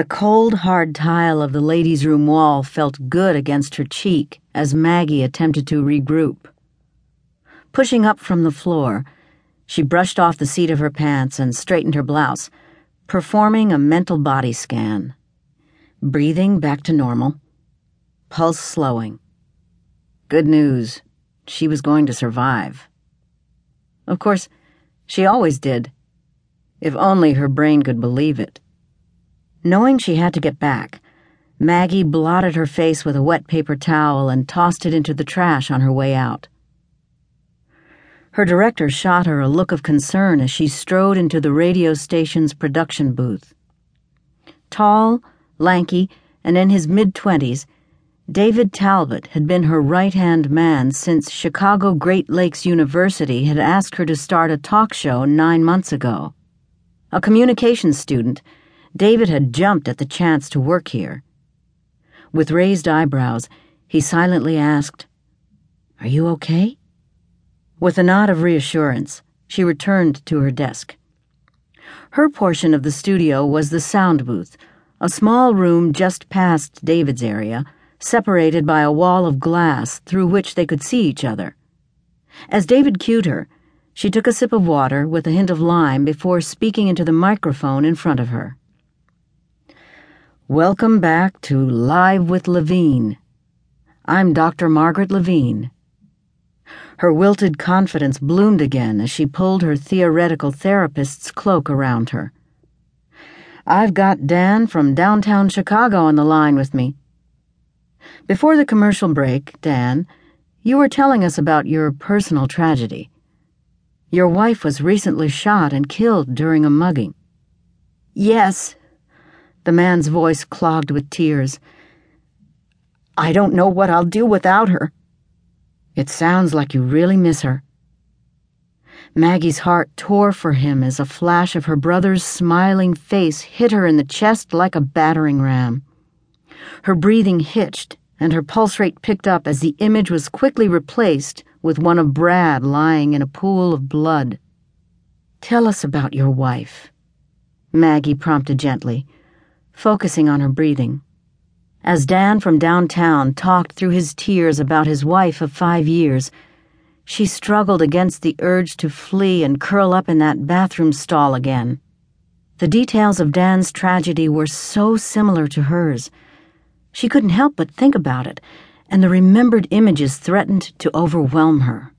The cold, hard tile of the ladies' room wall felt good against her cheek as Maggie attempted to regroup. Pushing up from the floor, she brushed off the seat of her pants and straightened her blouse, performing a mental body scan. Breathing back to normal, pulse slowing. Good news, she was going to survive. Of course, she always did. If only her brain could believe it. Knowing she had to get back, Maggie blotted her face with a wet paper towel and tossed it into the trash on her way out. Her director shot her a look of concern as she strode into the radio station's production booth. Tall, lanky, and in his mid twenties, David Talbot had been her right hand man since Chicago Great Lakes University had asked her to start a talk show nine months ago. A communications student, David had jumped at the chance to work here. With raised eyebrows, he silently asked, Are you okay? With a nod of reassurance, she returned to her desk. Her portion of the studio was the sound booth, a small room just past David's area, separated by a wall of glass through which they could see each other. As David cued her, she took a sip of water with a hint of lime before speaking into the microphone in front of her. Welcome back to Live with Levine. I'm Dr. Margaret Levine. Her wilted confidence bloomed again as she pulled her theoretical therapist's cloak around her. I've got Dan from downtown Chicago on the line with me. Before the commercial break, Dan, you were telling us about your personal tragedy. Your wife was recently shot and killed during a mugging. Yes. The man's voice clogged with tears. I don't know what I'll do without her. It sounds like you really miss her. Maggie's heart tore for him as a flash of her brother's smiling face hit her in the chest like a battering ram. Her breathing hitched and her pulse rate picked up as the image was quickly replaced with one of Brad lying in a pool of blood. Tell us about your wife, Maggie prompted gently, focusing on her breathing. As Dan from downtown talked through his tears about his wife of five years, she struggled against the urge to flee and curl up in that bathroom stall again. The details of Dan's tragedy were so similar to hers. She couldn't help but think about it, and the remembered images threatened to overwhelm her.